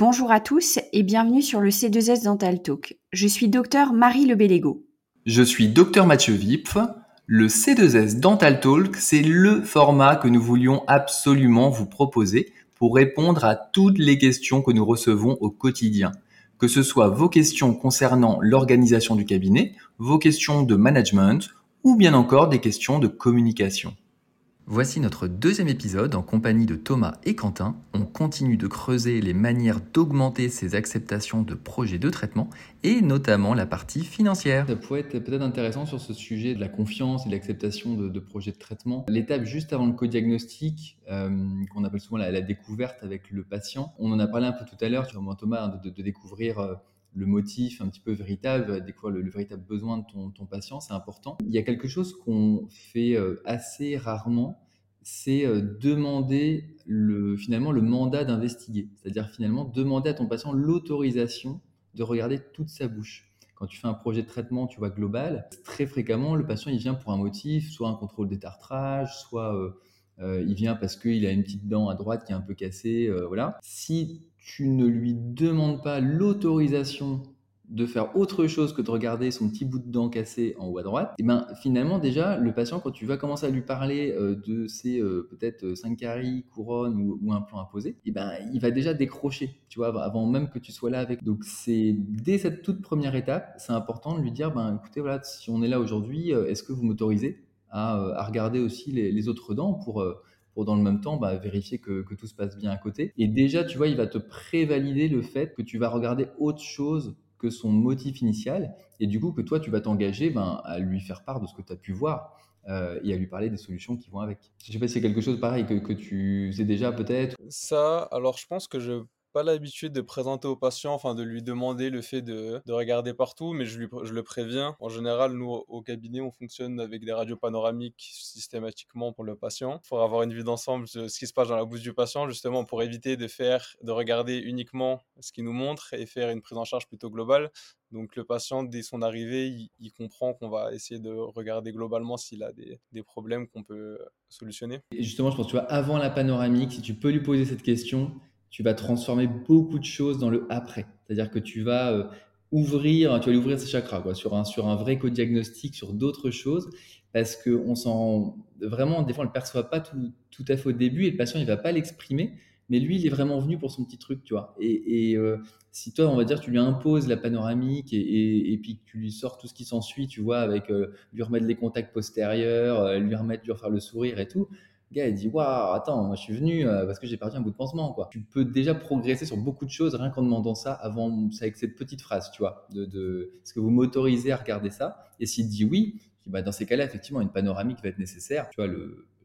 Bonjour à tous et bienvenue sur le C2S Dental Talk. Je suis docteur Marie Lebelego. Je suis docteur Mathieu Vipf. Le C2S Dental Talk, c'est le format que nous voulions absolument vous proposer pour répondre à toutes les questions que nous recevons au quotidien. Que ce soit vos questions concernant l'organisation du cabinet, vos questions de management ou bien encore des questions de communication. Voici notre deuxième épisode en compagnie de Thomas et Quentin. On continue de creuser les manières d'augmenter ces acceptations de projets de traitement et notamment la partie financière. Ça pourrait être peut-être intéressant sur ce sujet de la confiance et l'acceptation de, projets de traitement. L'étape juste avant le co-diagnostic, euh, qu'on appelle souvent la, découverte avec le patient, on en a parlé un peu tout à l'heure, tu vois, Thomas, hein, de, découvrir... Euh, le motif un petit peu véritable, découvrir le, le véritable besoin de ton, ton patient, c'est important. Il y a quelque chose qu'on fait euh, assez rarement, c'est euh, demander le, finalement le mandat d'investiguer. C'est-à-dire finalement demander à ton patient l'autorisation de regarder toute sa bouche. Quand tu fais un projet de traitement, tu vois, global, très fréquemment, le patient, il vient pour un motif, soit un contrôle détartrage, soit euh, il vient parce qu'il a une petite dent à droite qui est un peu cassée, voilà. Si tu ne lui demandes pas l'autorisation de faire autre chose que de regarder son petit bout de dent cassé en haut à droite, et eh ben finalement déjà le patient quand tu vas commencer à lui parler euh, de ses euh, peut-être 5 caries, couronnes ou, un plan poser, et eh ben il va déjà décrocher, tu vois, avant même que tu sois là avec. Donc c'est dès cette toute première étape, c'est important de lui dire ben écoutez voilà si on est là aujourd'hui, euh, est-ce que vous m'autorisez à, regarder aussi les, les autres dents pour pour dans le même temps bah, vérifier que, tout se passe bien à côté. Et déjà, tu vois, il va te prévalider le fait que tu vas regarder autre chose que son motif initial, et du coup que toi, tu vas t'engager ben, à lui faire part de ce que tu as pu voir. Euh, et à lui parler des solutions qui vont avec. Je sais pas si c'est quelque chose pareil que, que tu faisais déjà peut-être. Ça, alors je pense que je pas l'habitude de présenter au patient, enfin de lui demander le fait de, de regarder partout, mais je, lui, je le préviens. En général, nous, au cabinet, on fonctionne avec des radios panoramiques systématiquement pour le patient, pour avoir une vue d'ensemble de ce qui se passe dans la bouche du patient, justement pour éviter de faire, de regarder uniquement ce qu'il nous montre et faire une prise en charge plutôt globale. Donc le patient, dès son arrivée, il, comprend qu'on va essayer de regarder globalement s'il a des, des problèmes qu'on peut solutionner. Et justement, je pense, tu vois, avant la panoramique, si tu peux lui poser cette question, tu vas transformer beaucoup de choses dans le après. C'est-à-dire que tu vas euh, ouvrir, tu vas ouvrir ses chakras quoi, sur un sur un vrai co-diagnostic, sur d'autres choses, parce que on s'en vraiment des fois on le perçoit pas tout, tout à fait au début et le patient il va pas l'exprimer, mais lui il est vraiment venu pour son petit truc, tu vois. Et, et euh, si toi on va dire tu lui imposes la panoramique et, et, puis tu lui sors tout ce qui s'ensuit, tu vois, avec euh, lui remettre les contacts postérieurs, lui remettre lui refaire le sourire et tout, le gars, il dit Waouh, attends, moi je suis venu euh, parce que j'ai perdu un bout de pansement. Quoi. Tu peux déjà progresser sur beaucoup de choses rien qu'en demandant ça avant, avec cette petite phrase, tu vois. De, de Est-ce que vous m'autorisez à regarder ça? Et s'il dit oui, bah, dans ces cas-là, effectivement, une panoramique va être nécessaire. Tu vois,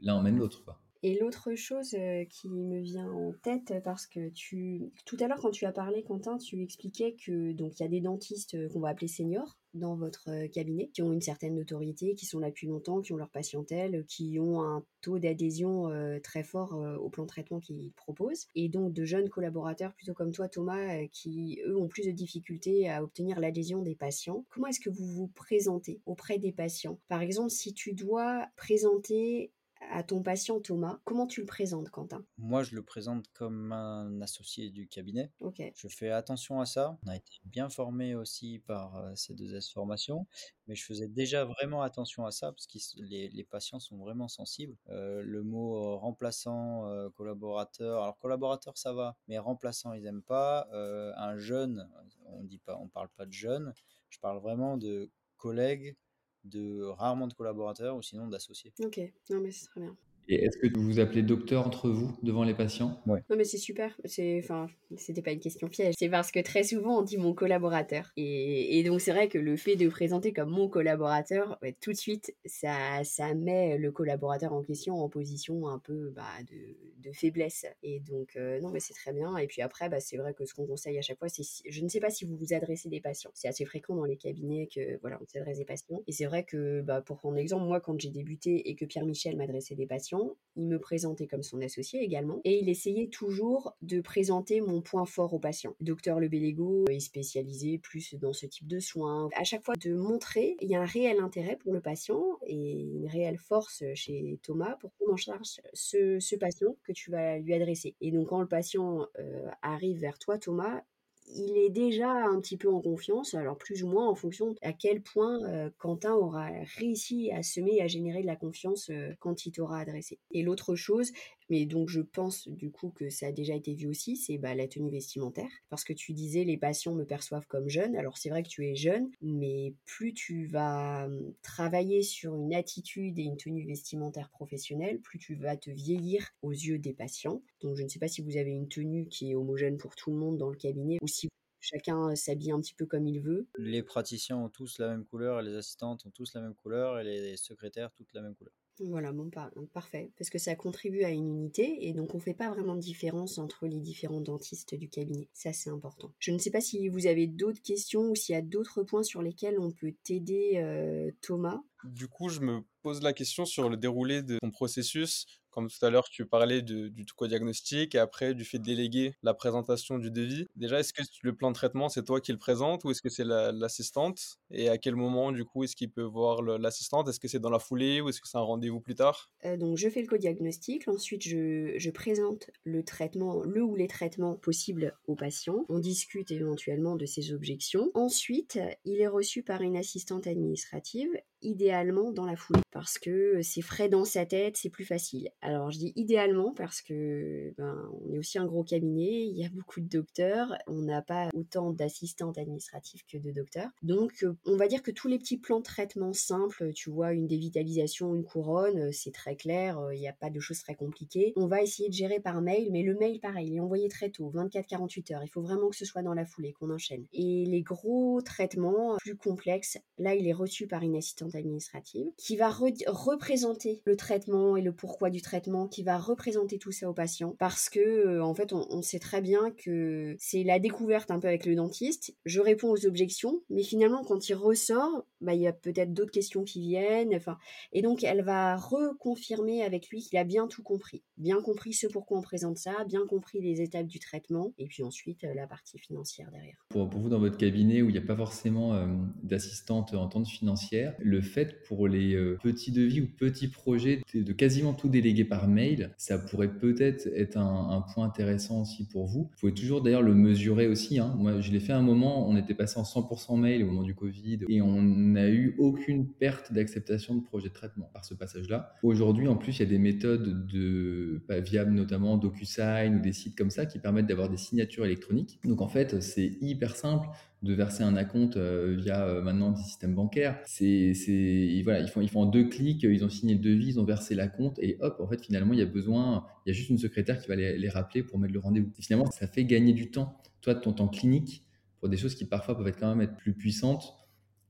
l'un emmène l'autre. Quoi. Et l'autre chose euh, qui me vient en tête, parce que tu, tout à l'heure quand tu as parlé, Quentin, tu expliquais que donc il y a des dentistes euh, qu'on va appeler seniors dans votre euh, cabinet, qui ont une certaine notoriété, qui sont là depuis longtemps, qui ont leur patientèle, qui ont un taux d'adhésion très fort au plan de traitement qu'ils proposent, et donc de jeunes collaborateurs plutôt comme toi Thomas, qui eux ont plus de difficultés à obtenir l'adhésion des patients. Comment est-ce que vous vous présentez auprès des patients? Par exemple, si tu dois présenter à ton patient Thomas, comment tu le présentes, Quentin? Moi, je le présente comme un associé du cabinet. Ok. Je fais attention à ça. On a été bien formé aussi par euh, ces deux formations, mais je faisais déjà vraiment attention à ça parce que les, les patients sont vraiment sensibles. Euh, le mot euh, remplaçant, collaborateur, alors collaborateur ça va, mais remplaçant ils n'aiment pas. un jeune, on dit pas, on parle pas de jeune. Je parle vraiment de collègues de rarement de collaborateurs ou sinon d'associés. Ok, non mais c'est très bien. Et est-ce que vous vous appelez docteur entre vous devant les patients? Ouais. Non mais c'est super. C'est enfin c'était pas une question piège. C'est parce que très souvent on dit mon collaborateur. Et, et donc c'est vrai que le fait de présenter comme mon collaborateur, tout de suite ça ça met le collaborateur en question en position un peu bah, de, de, faiblesse. Et donc euh, non mais c'est très bien. Et puis après bah, c'est vrai que ce qu'on conseille à chaque fois c'est je ne sais pas si vous vous adressez des patients. C'est assez fréquent dans les cabinets que voilà on s'adresse des patients. Et c'est vrai que bah, pour prendre exemple moi quand j'ai débuté et que Pierre Michel m'adressait des patients il me présentait comme son associé également, et il essayait toujours de présenter mon point fort au patient. Docteur Lebelego est spécialisé plus dans ce type de soins. À chaque fois, de montrer il y a un réel intérêt pour le patient et une réelle force chez Thomas pour prendre en charge ce, patient que tu vas lui adresser. Et donc, quand le patient euh, arrive vers toi, Thomas, il est déjà un petit peu en confiance, alors plus ou moins en fonction à quel point euh, Quentin aura réussi à semer, à générer de la confiance euh, quand il t'aura adressé. Et l'autre chose, mais donc je pense du coup que ça a déjà été vu aussi, c'est bah, la tenue vestimentaire. Parce que tu disais les patients me perçoivent comme jeune. Alors c'est vrai que tu es jeune, mais plus tu vas hum, travailler sur une attitude et une tenue vestimentaire professionnelle, plus tu vas te vieillir aux yeux des patients. Donc je ne sais pas si vous avez une tenue qui est homogène pour tout le monde dans le cabinet ou si chacun s'habille un petit peu comme il veut. Les praticiens ont tous la même couleur, les assistantes ont tous la même couleur et les secrétaires toutes la même couleur. Voilà, bon, parfait. Parce que ça contribue à une unité et donc on fait pas vraiment de différence entre les différents dentistes du cabinet. Ça, c'est important. Je ne sais pas si vous avez d'autres questions ou s'il y a d'autres points sur lesquels on peut t'aider, euh, Thomas. Du coup, je me pose la question sur le déroulé de ton processus. Comme tout à l'heure, tu parlais de, du co-diagnostic et après du fait de déléguer la présentation du devis. Déjà, est-ce que le plan de traitement, c'est toi qui le présente ou est-ce que c'est l'assistante? Et à quel moment, du coup, est-ce qu'il peut voir l'assistante? Est-ce que c'est dans la foulée ou est-ce que c'est un rendez-vous plus tard? Euh, Donc, je fais le co-diagnostic. Ensuite, je, je, présente le traitement, le ou les traitements possibles au patient. On discute éventuellement de ses objections. Ensuite, il est reçu par une assistante administrative idéalement dans la foulée parce que c'est frais dans sa tête, c'est plus facile. Alors je dis idéalement parce que ben, on est aussi un gros cabinet, il y a beaucoup de docteurs, on n'a pas autant d'assistantes administratives que de docteurs. Donc on va dire que tous les petits plans de traitement simples, tu vois, une dévitalisation, une couronne, c'est très clair, il n'y a pas de choses très compliquées. On va essayer de gérer par mail, mais le mail pareil, il est envoyé très tôt, 24-48 heures. Il faut vraiment que ce soit dans la foulée, qu'on enchaîne. Et les gros traitements plus complexes, là il est reçu par une assistante administrative, qui va représenter le traitement et le pourquoi du traitement, qui va représenter tout ça au patient, parce que euh, en fait on, sait très bien que c'est la découverte un peu avec le dentiste. Je réponds aux objections, mais finalement quand il ressort, bah, il y a peut-être d'autres questions qui viennent, et donc elle va reconfirmer avec lui qu'il a bien tout compris, bien compris ce pourquoi on présente ça, bien compris les étapes du traitement, et puis ensuite euh, la partie financière derrière. Pour, vous dans votre cabinet où il n'y a pas forcément euh, d'assistante en temps financière, le fait pour les euh, petits devis ou petits projets de quasiment tout déléguer par mail, ça pourrait peut-être être un, point intéressant aussi pour vous. Vous pouvez toujours d'ailleurs le mesurer aussi. Hein. Moi, je l'ai fait un moment, on était passé en 100% mail au moment du Covid et on n'a eu aucune perte d'acceptation de projet de traitement par ce passage-là. Aujourd'hui, en plus, il y a des méthodes de, bah, viables, notamment DocuSign ou des sites comme ça qui permettent d'avoir des signatures électroniques. Donc en fait, c'est hyper simple de verser un acompte euh, via euh, maintenant des systèmes bancaires. C'est, voilà, ils font, ils font en deux clics, ils ont signé le devis, ils ont versé l'acompte et hop, en fait, finalement, il y a besoin, il y a juste une secrétaire qui va les, les rappeler pour mettre le rendez-vous. Finalement, ça fait gagner du temps, toi, de ton temps clinique, pour des choses qui parfois peuvent être quand même être plus puissantes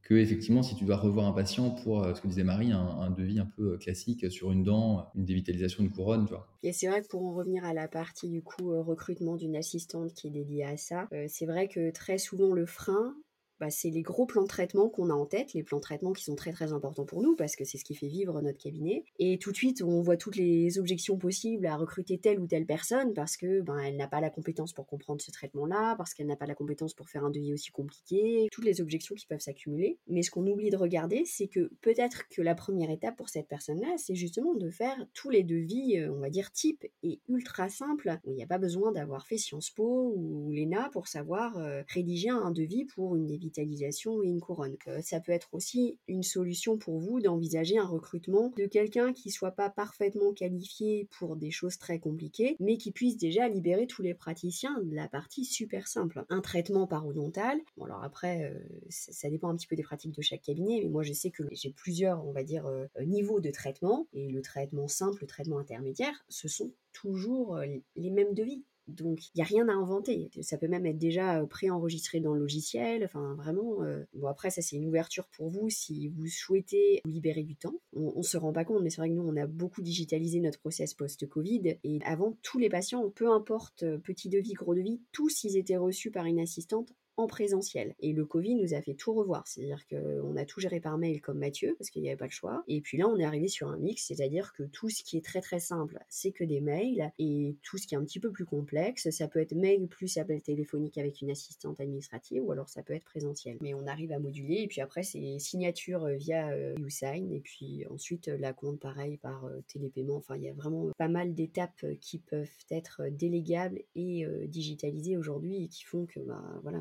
que effectivement si tu dois revoir un patient pour euh, ce que disait Marie un, devis un peu classique sur une dent une dévitalisation de couronne tu vois. Et c'est vrai que pour en revenir à la partie du coup recrutement d'une assistante qui est dédiée à ça c'est vrai que très souvent le frein bah, c'est les gros plans de traitement qu'on a en tête, les plans de traitement qui sont très très importants pour nous parce que c'est ce qui fait vivre notre cabinet. Et tout de suite, on voit toutes les objections possibles à recruter telle ou telle personne parce que ben elle n'a pas la compétence pour comprendre ce traitement-là, parce qu'elle n'a pas la compétence pour faire un devis aussi compliqué, toutes les objections qui peuvent s'accumuler. Mais ce qu'on oublie de regarder, c'est que peut-être que la première étape pour cette personne-là, c'est justement de faire tous les devis, euh, on va dire type et ultra simple, où il n'y a pas besoin d'avoir fait Sciences Po ou l'ENA pour savoir euh, rédiger un devis pour une et une couronne. Euh, ça peut être aussi une solution pour vous d'envisager un recrutement de quelqu'un qui soit pas parfaitement qualifié pour des choses très compliquées, mais qui puisse déjà libérer tous les praticiens de la partie super simple. Un traitement parodontal, bon alors après, euh, ça dépend un petit peu des pratiques de chaque cabinet, mais moi je sais que j'ai plusieurs, on va dire, euh, niveaux de traitement, et le traitement simple, le traitement intermédiaire, ce sont toujours les mêmes devis. Donc, il n'y a rien à inventer. Ça peut même être déjà euh, préenregistré dans le logiciel. Enfin, vraiment. Euh, bon, après, ça, c'est une ouverture pour vous si vous souhaitez vous libérer du temps. On ne se rend pas compte, mais c'est vrai que nous, on a beaucoup digitalisé notre process post-Covid. Et avant, tous les patients, peu importe euh, petit devis, gros devis, tous ils étaient reçus par une assistante en présentiel. Et le Covid nous a fait tout revoir, c'est-à-dire qu'on a tout géré par mail comme Mathieu, parce qu'il n'y avait pas le choix. Et puis là, on est arrivé sur un mix, c'est-à-dire que tout ce qui est très très simple, c'est que des mails, et tout ce qui est un petit peu plus complexe, ça peut être mail plus appel téléphonique avec une assistante administrative, ou alors ça peut être présentiel. Mais on arrive à moduler, et puis après, c'est signature via euh, YouSign, et puis ensuite la compte pareil par euh, télépaiement. Enfin, il y a vraiment pas mal d'étapes qui peuvent être délégables et euh, digitalisées aujourd'hui, et qui font que, bah, voilà,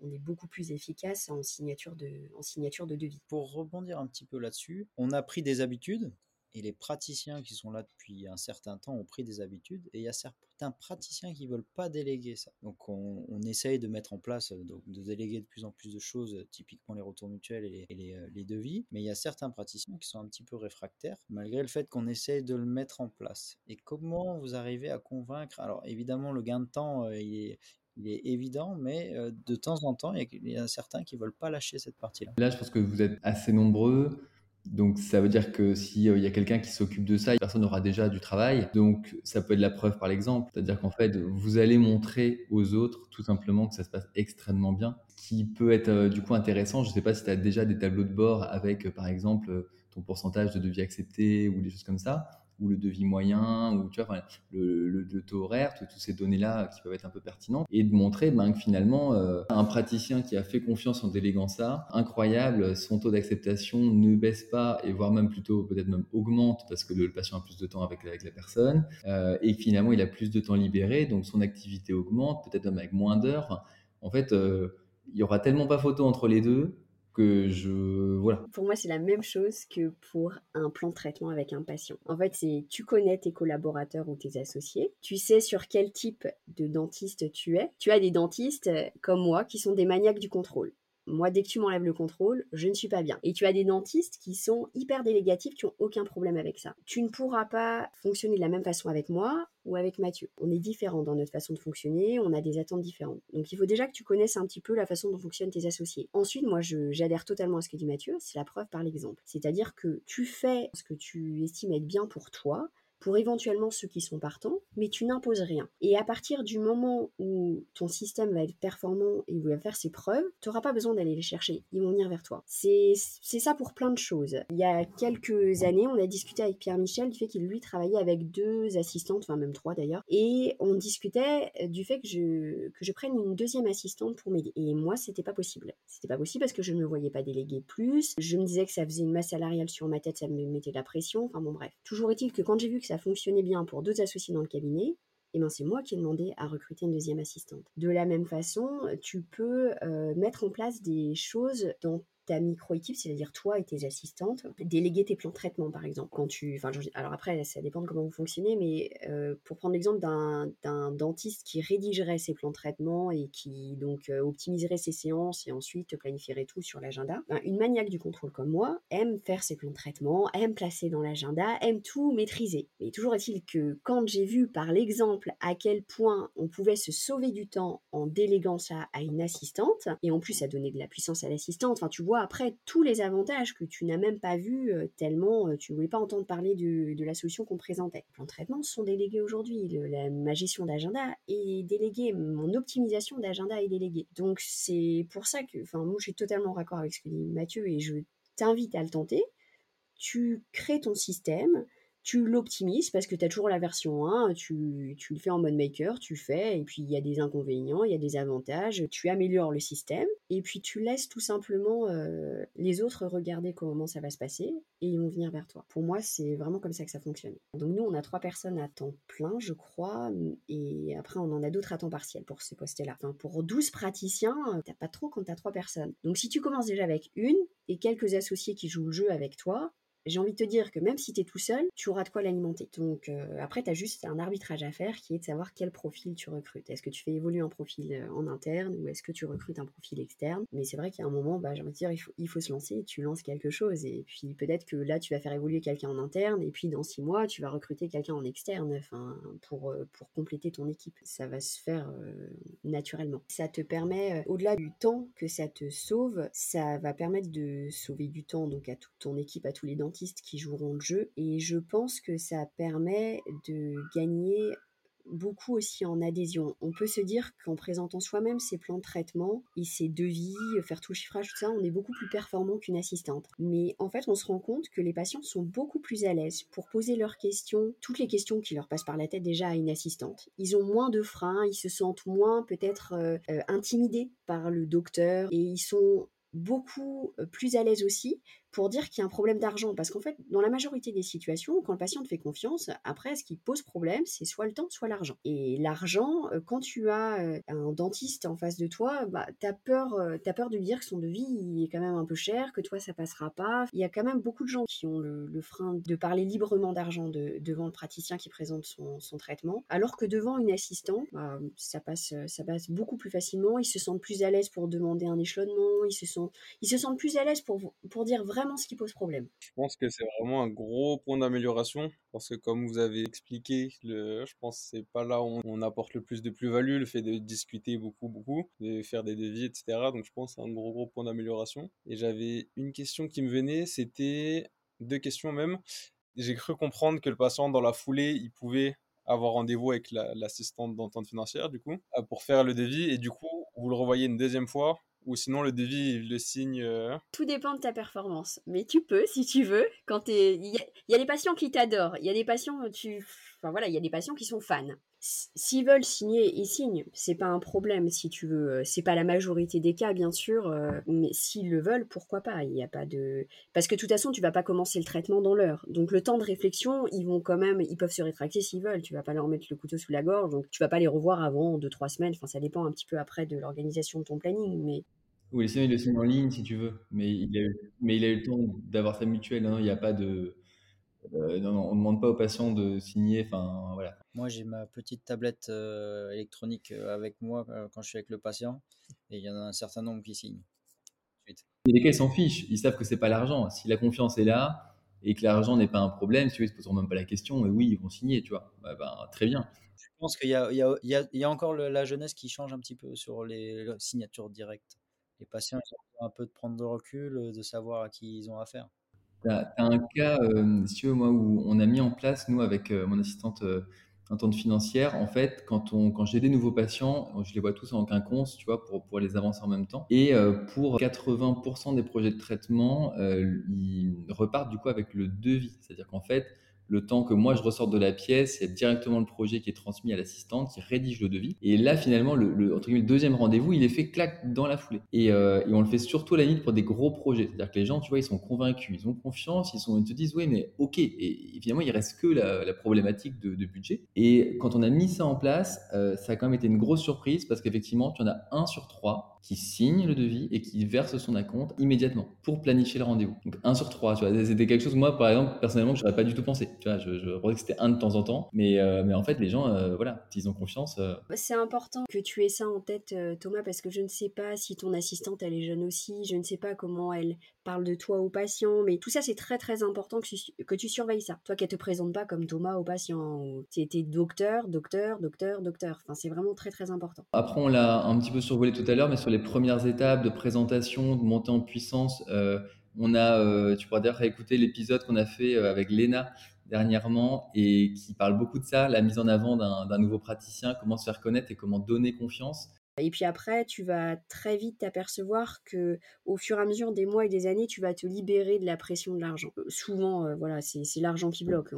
on, est beaucoup plus efficace en signature, de, en signature de devis. Pour rebondir un petit peu là-dessus, on a pris des habitudes et les praticiens qui sont là depuis un certain temps ont pris des habitudes et il y a certains praticiens qui veulent pas déléguer ça. Donc on, essaye de mettre en place, donc de déléguer de plus en plus de choses, typiquement les retours mutuels et, les, les, les, devis, mais il y a certains praticiens qui sont un petit peu réfractaires malgré le fait qu'on essaye de le mettre en place. Et comment vous arrivez à convaincre? Alors évidemment le gain de temps, il est, il est évident, mais euh, de temps en temps, il y a certains qui ne veulent pas lâcher cette partie-là. Là, je pense que vous êtes assez nombreux. Donc, ça veut dire que s'il y a quelqu'un qui s'occupe de ça, personne n'aura déjà du travail. Donc, ça peut être la preuve par l'exemple. C'est-à-dire qu'en fait, vous allez montrer aux autres tout simplement que ça se passe extrêmement bien. Qui peut être euh, du coup intéressant, je ne sais pas si tu as déjà des tableaux de bord avec, euh, par exemple, ton pourcentage de devis acceptés ou des choses comme ça ou le devis moyen, ou tu vois, le, taux horaire, toutes ces données-là qui peuvent être un peu pertinentes, et de montrer ben, que finalement, euh, un praticien qui a fait confiance en déléguant ça, incroyable, son taux d'acceptation ne baisse pas, et voire même plutôt peut-être même augmente, parce que le, patient a plus de temps avec, avec la personne, euh, et finalement il a plus de temps libéré, donc son activité augmente, peut-être même avec moins d'heures. En fait, euh, il y aura tellement pas photo entre les deux Pour moi, c'est la même chose que pour un plan de traitement avec un patient. En fait, c'est tu connais tes collaborateurs ou tes associés, tu sais sur quel type de dentiste tu es. Tu as des dentistes comme moi qui sont des maniaques du contrôle. Moi, dès que tu m'enlèves le contrôle, je ne suis pas bien. Et tu as des dentistes qui sont hyper délégatifs, qui ont aucun problème avec ça. Tu ne pourras pas fonctionner de la même façon avec moi ou avec Mathieu. On est différents dans notre façon de fonctionner, on a des attentes différentes. Donc il faut déjà que tu connaisses un petit peu la façon dont fonctionnent tes associés. Ensuite, moi, j'adhère totalement à ce que dit Mathieu, c'est la preuve par l'exemple. C'est-à-dire que tu fais ce que tu estimes être bien pour toi, pour éventuellement ceux qui sont partants, mais tu n'imposes rien. Et à partir du moment où ton système va être performant et où il va faire ses preuves, tu n'auras pas besoin d'aller les chercher, ils vont venir vers toi. C'est ça pour plein de choses. Il y a quelques années, on a discuté avec Pierre-Michel du fait qu'il lui travaillait avec deux assistantes, enfin même trois d'ailleurs, et on discutait du fait que je, que je prenne une deuxième assistante pour m'aider. Et moi, c'était pas possible. C'était pas possible parce que je ne me voyais pas déléguer plus, je me disais que ça faisait une masse salariale sur ma tête, ça me mettait de la pression, enfin bon bref. Toujours est-il que quand j'ai vu que ça fonctionnait bien pour deux associés dans le cabinet, et ben c'est moi qui ai demandé à recruter une deuxième assistante. De la même façon, tu peux euh, mettre en place des choses dans ta micro-équipe, c'est-à-dire toi et tes assistantes, déléguer tes plans de traitement, par exemple. Quand tu, alors après, ça dépend de comment vous fonctionnez, mais euh, pour prendre l'exemple d'un dentiste qui rédigerait ses plans de traitement et qui donc euh, optimiserait ses séances et ensuite planifierait tout sur l'agenda, ben, une maniaque du contrôle comme moi aime faire ses plans de traitement, aime placer dans l'agenda, aime tout maîtriser. Mais toujours est-il que quand j'ai vu par l'exemple à quel point on pouvait se sauver du temps en déléguant ça à une assistante, et en plus à donner de la puissance à l'assistante, enfin tu vois après tous les avantages que tu n'as même pas vus euh, tellement euh, tu voulais pas entendre parler de, de la solution qu'on présentait. Les plans de traitement sont délégués aujourd'hui. Ma gestion d'agenda est déléguée. Mon optimisation d'agenda est déléguée. Donc c'est pour ça que, enfin moi je suis totalement raccord avec ce que dit Mathieu et je t'invite à le tenter. Tu crées ton système, tu l'optimises parce que tu as toujours la version 1, tu, tu, le fais en mode maker, tu fais, et puis il y a des inconvénients, il y a des avantages, tu améliores le système, et puis tu laisses tout simplement euh, les autres regarder comment ça va se passer, et ils vont venir vers toi. Pour moi, c'est vraiment comme ça que ça fonctionne. Donc nous, on a trois personnes à temps plein, je crois, et après on en a d'autres à temps partiel pour ces postes-là. Enfin, pour 12 praticiens, t'as pas trop quand t'as trois personnes. Donc si tu commences déjà avec une, et quelques associés qui jouent le jeu avec toi, j'ai envie de te dire que même si tu es tout seul, tu auras de quoi l'alimenter. Donc euh, après, tu as juste un arbitrage à faire qui est de savoir quel profil tu recrutes. Est-ce que tu fais évoluer un profil euh, en interne ou est-ce que tu recrutes un profil externe? Mais c'est vrai a un moment, bah, j'ai envie de dire, il faut, se lancer, tu lances quelque chose. Et puis peut-être que là, tu vas faire évoluer quelqu'un en interne et puis dans six mois, tu vas recruter quelqu'un en externe pour, euh, pour compléter ton équipe. Ça va se faire naturellement. Ça te permet, au-delà du temps que ça te sauve, ça va permettre de sauver du temps donc à toute ton équipe, à tous les qui joueront le jeu. Et je pense que ça permet de gagner beaucoup aussi en adhésion. On peut se dire qu'en présentant soi-même ses plans de traitement et ses devis, faire tout le chiffrage, tout ça, on est beaucoup plus performant qu'une assistante. Mais en fait, on se rend compte que les patients sont beaucoup plus à l'aise pour poser leurs questions, toutes les questions qui leur passent par la tête déjà à une assistante. Ils ont moins de freins, ils se sentent moins peut-être euh, euh, intimidés par le docteur et ils sont beaucoup euh, plus à l'aise aussi pour dire qu'il y a un problème d'argent. Parce qu'en fait, dans la majorité des situations, quand le patient te fait confiance, après, ce qui pose problème, c'est soit le temps, soit l'argent. Et l'argent, euh, quand tu as euh, un dentiste en face de toi, bah, tu peur, euh, peur de lui dire que son devis il est quand même un peu cher, que toi, ça passera pas. Il y a quand même beaucoup de gens qui ont le, frein de parler librement d'argent devant le praticien qui présente son, traitement, alors que devant une assistante, bah, ça, passe, ça passe beaucoup plus facilement. Ils se sentent plus à l'aise pour demander un échelonnement, ils se sentent, ils se sentent plus à l'aise pour, pour dire vraiment ce qui pose problème. Je pense que c'est vraiment un gros point d'amélioration parce que comme vous avez expliqué, le, je pense que c'est pas là où on apporte le plus de plus-value, le fait de discuter beaucoup, beaucoup, de faire des devis, etc. Donc je pense c'est un gros, gros point d'amélioration. Et j'avais une question qui me venait, c'était deux questions même. J'ai cru comprendre que le patient, dans la foulée, il pouvait avoir rendez-vous avec l'assistante d'entente financière, du coup, pour faire le devis. Et du coup, vous le revoyez une deuxième fois ou sinon le devis il le signe. Euh. Tout dépend de ta performance, mais tu peux si tu veux. Quand il y, y, a des patients qui t'adorent, il y a des patients tu, enfin voilà, il y a des patients qui sont fans. S'ils veulent signer, ils signent. C'est pas un problème si tu veux. C'est pas la majorité des cas bien sûr, euh, mais s'ils le veulent, pourquoi pas? Il y a pas de parce que de toute façon tu vas pas commencer le traitement dans l'heure. Donc le temps de réflexion, ils vont quand même, ils peuvent se rétracter s'ils veulent. Tu vas pas leur mettre le couteau sous la gorge, donc tu vas pas les revoir avant deux trois semaines. Enfin ça dépend un petit peu après de l'organisation de ton planning, mais oui, le signe en ligne si tu veux, mais il a eu, mais il a eu le temps d'avoir sa mutuelle. Hein. il n'y a pas de, euh, non, non, on ne demande pas aux patients de signer. Enfin, voilà. Moi, j'ai ma petite tablette euh, électronique euh, avec moi quand je suis avec le patient, et il y en a un certain nombre qui signent. Y a des cas, ils s'en fichent. Ils savent que c'est pas l'argent. Si la confiance est là et que l'argent n'est pas un problème, si ils se poseront même pas la question. Et oui, ils vont signer, tu vois. Bah, bah, très bien. Je pense qu'il y, y, y a, encore la jeunesse qui change un petit peu sur les signatures directes les patients ont un peu de prendre de recul, de savoir à qui ils ont affaire. Tu as, un cas, euh, si tu veux, moi, où on a mis en place, nous, avec euh, mon assistante entente financière, en fait, quand, quand j'ai des nouveaux patients, je les vois tous en quinconce, tu vois, pour, pour les avancer en même temps. Et pour 80% des projets de traitement, ils repartent du coup avec le devis. C'est-à-dire qu'en fait, le temps que moi je ressorte de la pièce, il y a directement le projet qui est transmis à l'assistante qui rédige le devis. Et là, finalement, le, deuxième rendez-vous, il est fait clac dans la foulée. Et, euh, et on le fait surtout à la limite pour des gros projets. C'est-à-dire que les gens, tu vois, ils sont convaincus, ils ont confiance, ils, sont, ils te disent, oui, mais ok. Et, finalement, il reste que la, problématique de, budget. Et quand on a mis ça en place, euh, ça a quand même été une grosse surprise parce qu'effectivement, tu en as un sur trois qui signe le devis et qui verse son acompte immédiatement pour planifier le rendez-vous. Donc un sur trois, tu vois, c'était quelque chose moi par exemple personnellement que j'aurais pas du tout pensé. Tu vois, je, je que c'était un de temps en temps, mais euh, mais en fait les gens, euh, voilà, s'ils ont confiance. Euh, C'est important que tu aies ça en tête, Thomas, parce que je ne sais pas si ton assistante elle est jeune aussi, je ne sais pas comment elle parle de toi aux patients, mais tout ça c'est très très important que tu, que tu surveilles ça. Toi qu'elle te présente pas comme Thomas aux patients, tu étais docteur, docteur, docteur, docteur. Enfin c'est vraiment très très important. Après on l'a un petit peu survolé tout à l'heure, mais sur les premières étapes de présentation, de montée en puissance. On a, euh, tu pourras d'ailleurs réécouter l'épisode qu'on a fait euh, avec Léna dernièrement et qui parle beaucoup de ça, la mise en avant d'un nouveau praticien, comment se faire connaître et comment donner confiance. Et puis après, tu vas très vite t'apercevoir que au fur et à mesure des mois et des années, tu vas te libérer de la pression de l'argent. Euh, souvent, voilà, c'est l'argent qui bloque.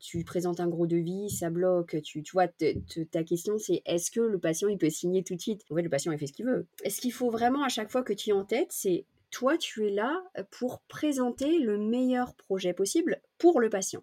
tu présentes un gros devis, ça bloque. Tu, tu vois, ta question, c'est est-ce que le patient il peut signer tout de suite? En fait, le patient il fait ce qu'il veut. Est-ce qu'il faut vraiment à chaque fois que tu es en tête, c'est toi, tu es là pour présenter le meilleur projet possible pour le patient.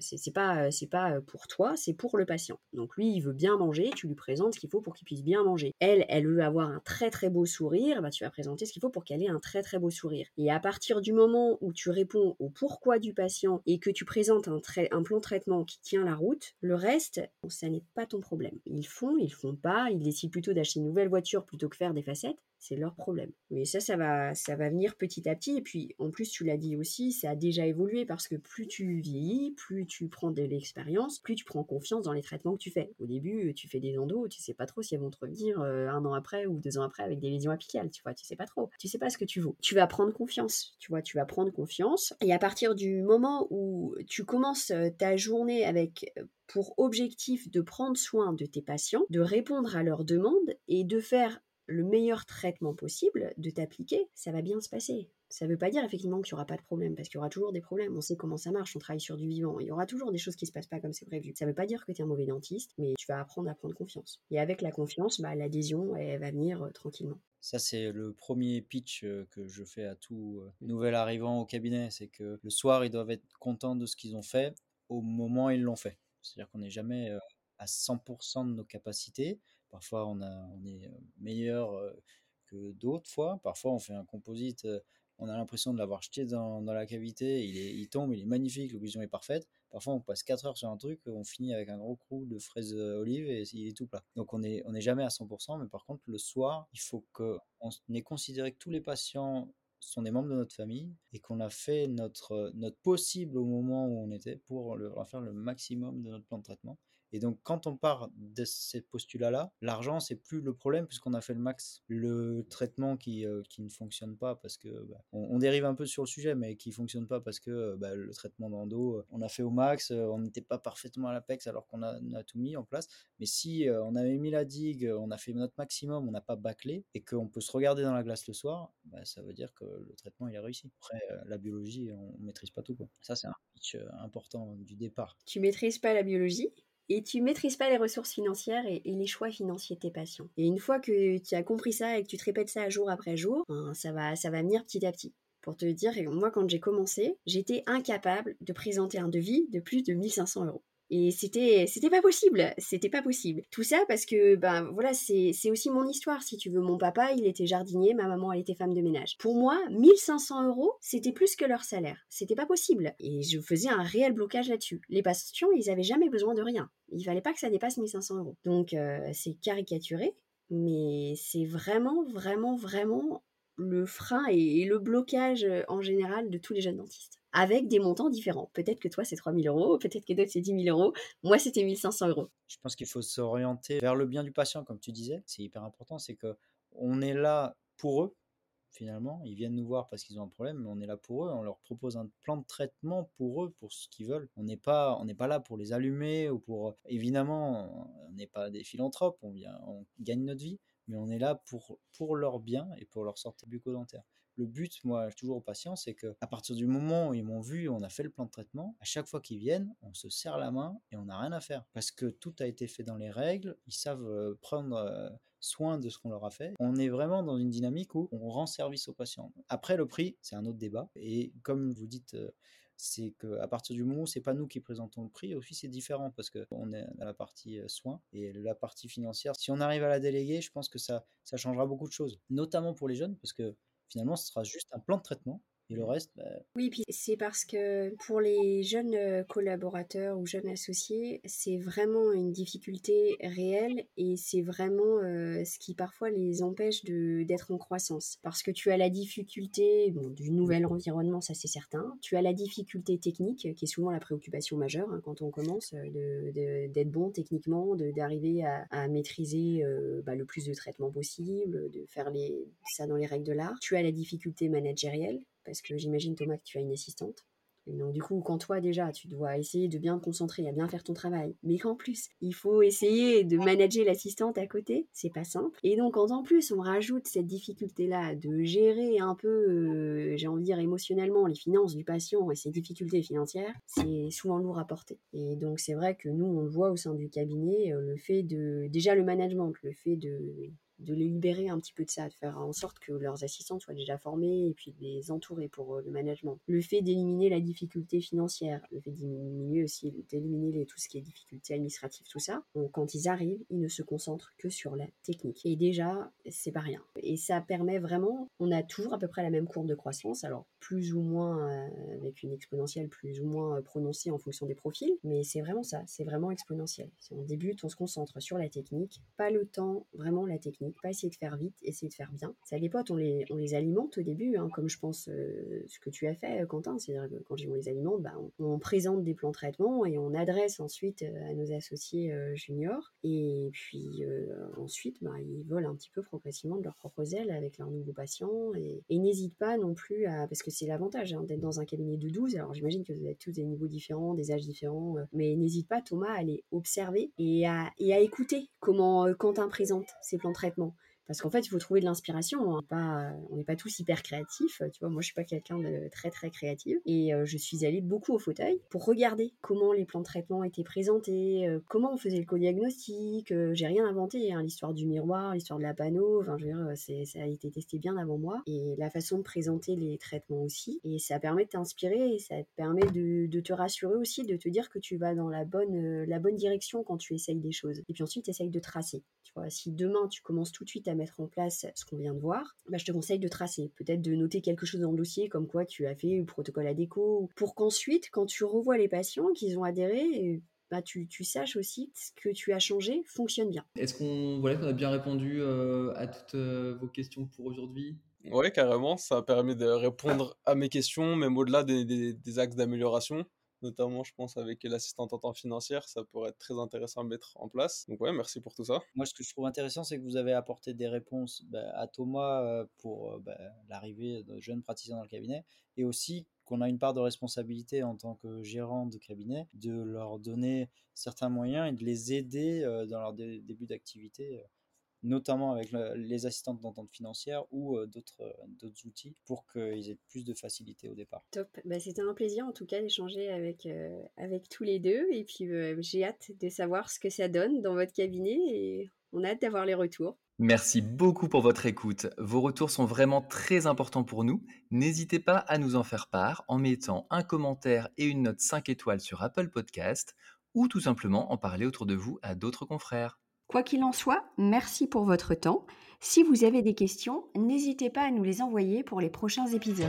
C'est pas, c'est pas pour toi, c'est pour le patient. Donc lui, il veut bien manger, tu lui présentes ce qu'il faut pour qu'il puisse bien manger. Elle, elle veut avoir un très très beau sourire, bah, tu vas présenter ce qu'il faut pour qu'elle ait un très très beau sourire. Et à partir du moment où tu réponds au pourquoi du patient et que tu présentes un, un plan de traitement qui tient la route, le reste, ça n'est pas ton problème. Ils font, ils font pas, ils décident plutôt d'acheter une nouvelle voiture plutôt que faire des facettes. C'est leur problème. Mais ça, ça va, ça va venir petit à petit. Et puis, en plus, tu l'as dit aussi, ça a déjà évolué parce que plus tu vieillis, plus tu prends de l'expérience, plus tu prends confiance dans les traitements que tu fais. Au début, tu fais des endos, tu sais pas trop si elles vont te revenir euh, un an après ou deux ans après avec des lésions apicales, tu vois, tu sais pas trop. Tu sais pas ce que tu vaux. Tu vas prendre confiance, tu vois, tu vas prendre confiance. Et à partir du moment où tu commences euh, ta journée avec euh, pour objectif de prendre soin de tes patients, de répondre à leurs demandes et de faire le meilleur traitement possible, de t'appliquer, ça va bien se passer. Ça ne veut pas dire effectivement qu'il n'y aura pas de problème, parce qu'il y aura toujours des problèmes. On sait comment ça marche, on travaille sur du vivant. Il y aura toujours des choses qui ne se passent pas comme c'est prévu. Ça ne veut pas dire que tu es un mauvais dentiste, mais tu vas apprendre à prendre confiance. Et avec la confiance, bah, l'adhésion, elle va venir euh, tranquillement. Ça, c'est le premier pitch euh, que je fais à tout euh, nouvel arrivant au cabinet. C'est que le soir, ils doivent être contents de ce qu'ils ont fait au moment où ils l'ont fait. C'est-à-dire qu'on n'est jamais à 100% de nos capacités. Parfois, on, est meilleur que d'autres fois. Parfois, on fait un composite, on a l'impression de l'avoir jeté dans, la cavité, il, est, tombe, il est magnifique, l'occlusion est parfaite. Parfois, on passe 4 heures sur un truc, on finit avec un gros crou de fraises olives et il est tout plat. Donc, on n'est jamais à 100%, mais par contre, le soir, il faut qu'on ait considéré que tous les patients sont des membres de notre famille et qu'on a fait notre, notre possible au moment où on était pour leur faire le maximum de notre plan de traitement. Et donc, quand on part de ces postulats-là, l'argent, c'est plus le problème puisqu'on a fait le max. Le traitement qui, euh, qui ne fonctionne pas parce que, bah, on, dérive un peu sur le sujet, mais qui fonctionne pas parce que bah, le traitement d'endo, euh, on a fait au max, euh, on n'était pas parfaitement à l'apex alors qu'on a, tout mis en place. Mais si on avait mis la digue, on a fait notre maximum, on n'a pas bâclé et qu'on peut se regarder dans la glace le soir, bah, ça veut dire que le traitement il a réussi. Après, la biologie, on, ne maîtrise pas tout. Quoi. Ça, c'est un pitch important du départ. Tu maîtrises pas la biologie? Et tu maîtrises pas les ressources financières et, les choix financiers de tes patients. Et une fois que tu as compris ça et que tu te répètes ça jour après jour, ben, ça va, ça va venir petit à petit. Pour te dire, moi quand j'ai commencé, j'étais incapable de présenter un devis de plus de 1500 euros. Et c'était, c'était pas possible, c'était pas possible. Tout ça parce que, ben voilà, c'est, c'est aussi mon histoire, si tu veux. Mon papa, il était jardinier, ma maman, elle était femme de ménage. Pour moi, 1500 euros, c'était plus que leur salaire. C'était pas possible. Et je faisais un réel blocage là-dessus. Les patients, ils avaient jamais besoin de rien. Il fallait pas que ça dépasse 1500 euros. Donc, euh, c'est caricaturé, mais c'est vraiment, vraiment, vraiment le frein et le blocage euh, en général de tous les jeunes dentistes avec des montants différents. Peut-être que toi, c'est 3000 euros, peut-être que d'autres, c'est 10 000 euros. Moi, c'était 1500 euros. Je pense qu'il faut s'orienter vers le bien du patient, comme tu disais. C'est hyper important. C'est que on est là pour eux, finalement. Ils viennent nous voir parce qu'ils ont un problème, mais on est là pour eux. On leur propose un plan de traitement pour eux, pour ce qu'ils veulent. On n'est pas, pas là pour les allumer ou pour. Évidemment, on n'est pas des philanthropes. On gagne notre vie, mais on est là pour pour leur bien et pour leur sortie bucco-dentaire le but, moi, toujours aux patients, c'est que à partir du moment où ils m'ont vu, on a fait le plan de traitement, à chaque fois qu'ils viennent, on se serre la main et on n'a rien à faire. Parce que tout a été fait dans les règles, ils savent euh, prendre euh, soin de ce qu'on leur a fait. On est vraiment dans une dynamique où on rend service aux patients. Après, le prix, c'est un autre débat. Et comme vous dites, euh, c'est qu'à partir du moment où c'est pas nous qui présentons le prix, aussi c'est différent parce qu'on est dans la partie soins et la partie financière. Si on arrive à la déléguer, je pense que ça changera beaucoup de choses, notamment pour les jeunes parce que finalement, ce sera juste un plan de traitement et le reste, bah... Oui, puis c'est parce que pour les jeunes euh, collaborateurs ou jeunes associés, c'est vraiment une difficulté réelle et c'est vraiment euh, ce qui parfois les empêche d'être en croissance. Parce que tu as la difficulté du nouvel environnement, ça c'est certain. Tu as la difficulté technique, qui est souvent la préoccupation majeure hein, quand on commence, euh, d'être de, bon techniquement, d'arriver à, à, maîtriser bah, le plus de traitements possible, de faire les, ça dans les règles de l'art. Tu as la difficulté managérielle parce que j'imagine Thomas que tu as une assistante. Et donc du coup, quand toi déjà, tu dois essayer de bien te concentrer, à bien faire ton travail, mais qu'en plus, il faut essayer de manager l'assistante à côté, c'est pas simple. Et donc quand en plus on rajoute cette difficulté-là de gérer un peu, euh, j'ai envie de dire émotionnellement, les finances du patient et ses difficultés financières, c'est souvent lourd à porter. Et donc c'est vrai que nous, on le voit au sein du cabinet, euh, le fait de, déjà le management, le fait de de les libérer un petit peu de ça, de faire en sorte que leurs assistants soient déjà formés et puis de les entourer pour euh, le management. Le fait d'éliminer la difficulté financière, le fait d'éliminer aussi, d'éliminer tout ce qui est difficulté administrative, tout ça. Donc, quand ils arrivent, ils ne se concentrent que sur la technique. Et déjà, c'est pas rien. Et ça permet vraiment, on a toujours à peu près la même courbe de croissance, alors plus ou moins euh, avec une exponentielle plus ou moins euh, prononcée en fonction des profils, mais c'est vraiment ça, c'est vraiment exponentiel. On débute, on se concentre sur la technique, pas le temps, vraiment la technique pas essayer de faire vite, essayer de faire bien. Ça, les potes, on les, les alimente au début, hein, comme je pense euh, ce que tu as fait, Quentin. C'est-à-dire que quand on les alimente, bah, on, présente des plans de traitement et on adresse ensuite à nos associés juniors. Et puis ensuite, bah, ils volent un petit peu progressivement de leurs propres ailes avec leurs nouveaux patients et, n'hésitent pas non plus à, parce que c'est l'avantage hein, d'être dans un cabinet de 12. Alors j'imagine que vous êtes tous des niveaux différents, des âges différents, mais n'hésite pas Thomas à aller observer et à, et à écouter comment Quentin présente ses plans de traitement. Parce qu'en fait, il faut trouver de l'inspiration. Hein. On n'est pas tous hyper créatifs. Tu vois, moi, je suis pas quelqu'un de très très créatif. Et euh, je suis allée beaucoup au fauteuil pour regarder comment les plans de traitement étaient présentés, euh, comment on faisait le co-diagnostic. Euh, j'ai rien inventé. Hein. L'histoire du miroir, l'histoire de la panneau. Enfin, je veux dire, ça a été testé bien avant moi. Et la façon de présenter les traitements aussi. Et ça permet de t'inspirer ça permet de, te rassurer aussi, de te dire que tu vas dans la bonne, la bonne direction quand tu essayes des choses. Et puis ensuite, tu essayes de tracer. Tu vois, si demain tu commences tout de suite à mettre en place ce qu'on vient de voir, bah, je te conseille de tracer, peut-être de noter quelque chose dans le dossier comme quoi tu as fait le protocole à déco, pour qu'ensuite, quand tu revois les patients qu'ils ont adhéré, bah, tu, tu, saches aussi ce que tu as changé fonctionne bien. Est-ce qu'on voilà, a bien répondu euh, à toutes euh, vos questions pour aujourd'hui? Ouais, carrément. Ça a permis de répondre à mes questions, même au-delà des, des, des axes d'amélioration notamment je pense avec l'assistante en temps financière, ça pourrait être très intéressant à mettre en place. Donc ouais, merci pour tout ça. Moi ce que je trouve intéressant c'est que vous avez apporté des réponses bah, à Thomas euh, pour euh, bah, l'arrivée de jeunes praticiens dans le cabinet et aussi qu'on a une part de responsabilité en tant que gérant de cabinet de leur donner certains moyens et de les aider euh, dans leur début d'activité notamment avec les assistantes d'entente financière ou euh, d'autres euh, d'autres outils pour qu'ils aient plus de facilité au départ. Top, bah, c'était un plaisir en tout cas d'échanger avec, euh, avec tous les deux et puis j'ai hâte de savoir ce que ça donne dans votre cabinet et on a hâte d'avoir les retours. Merci beaucoup pour votre écoute. Vos retours sont vraiment très importants pour nous. N'hésitez pas à nous en faire part en mettant un commentaire et une note 5 étoiles sur Apple Podcast ou tout simplement en parler autour de vous à d'autres confrères. Quoi qu'il en soit, merci pour votre temps. Si vous avez des questions, n'hésitez pas à nous les envoyer pour les prochains épisodes.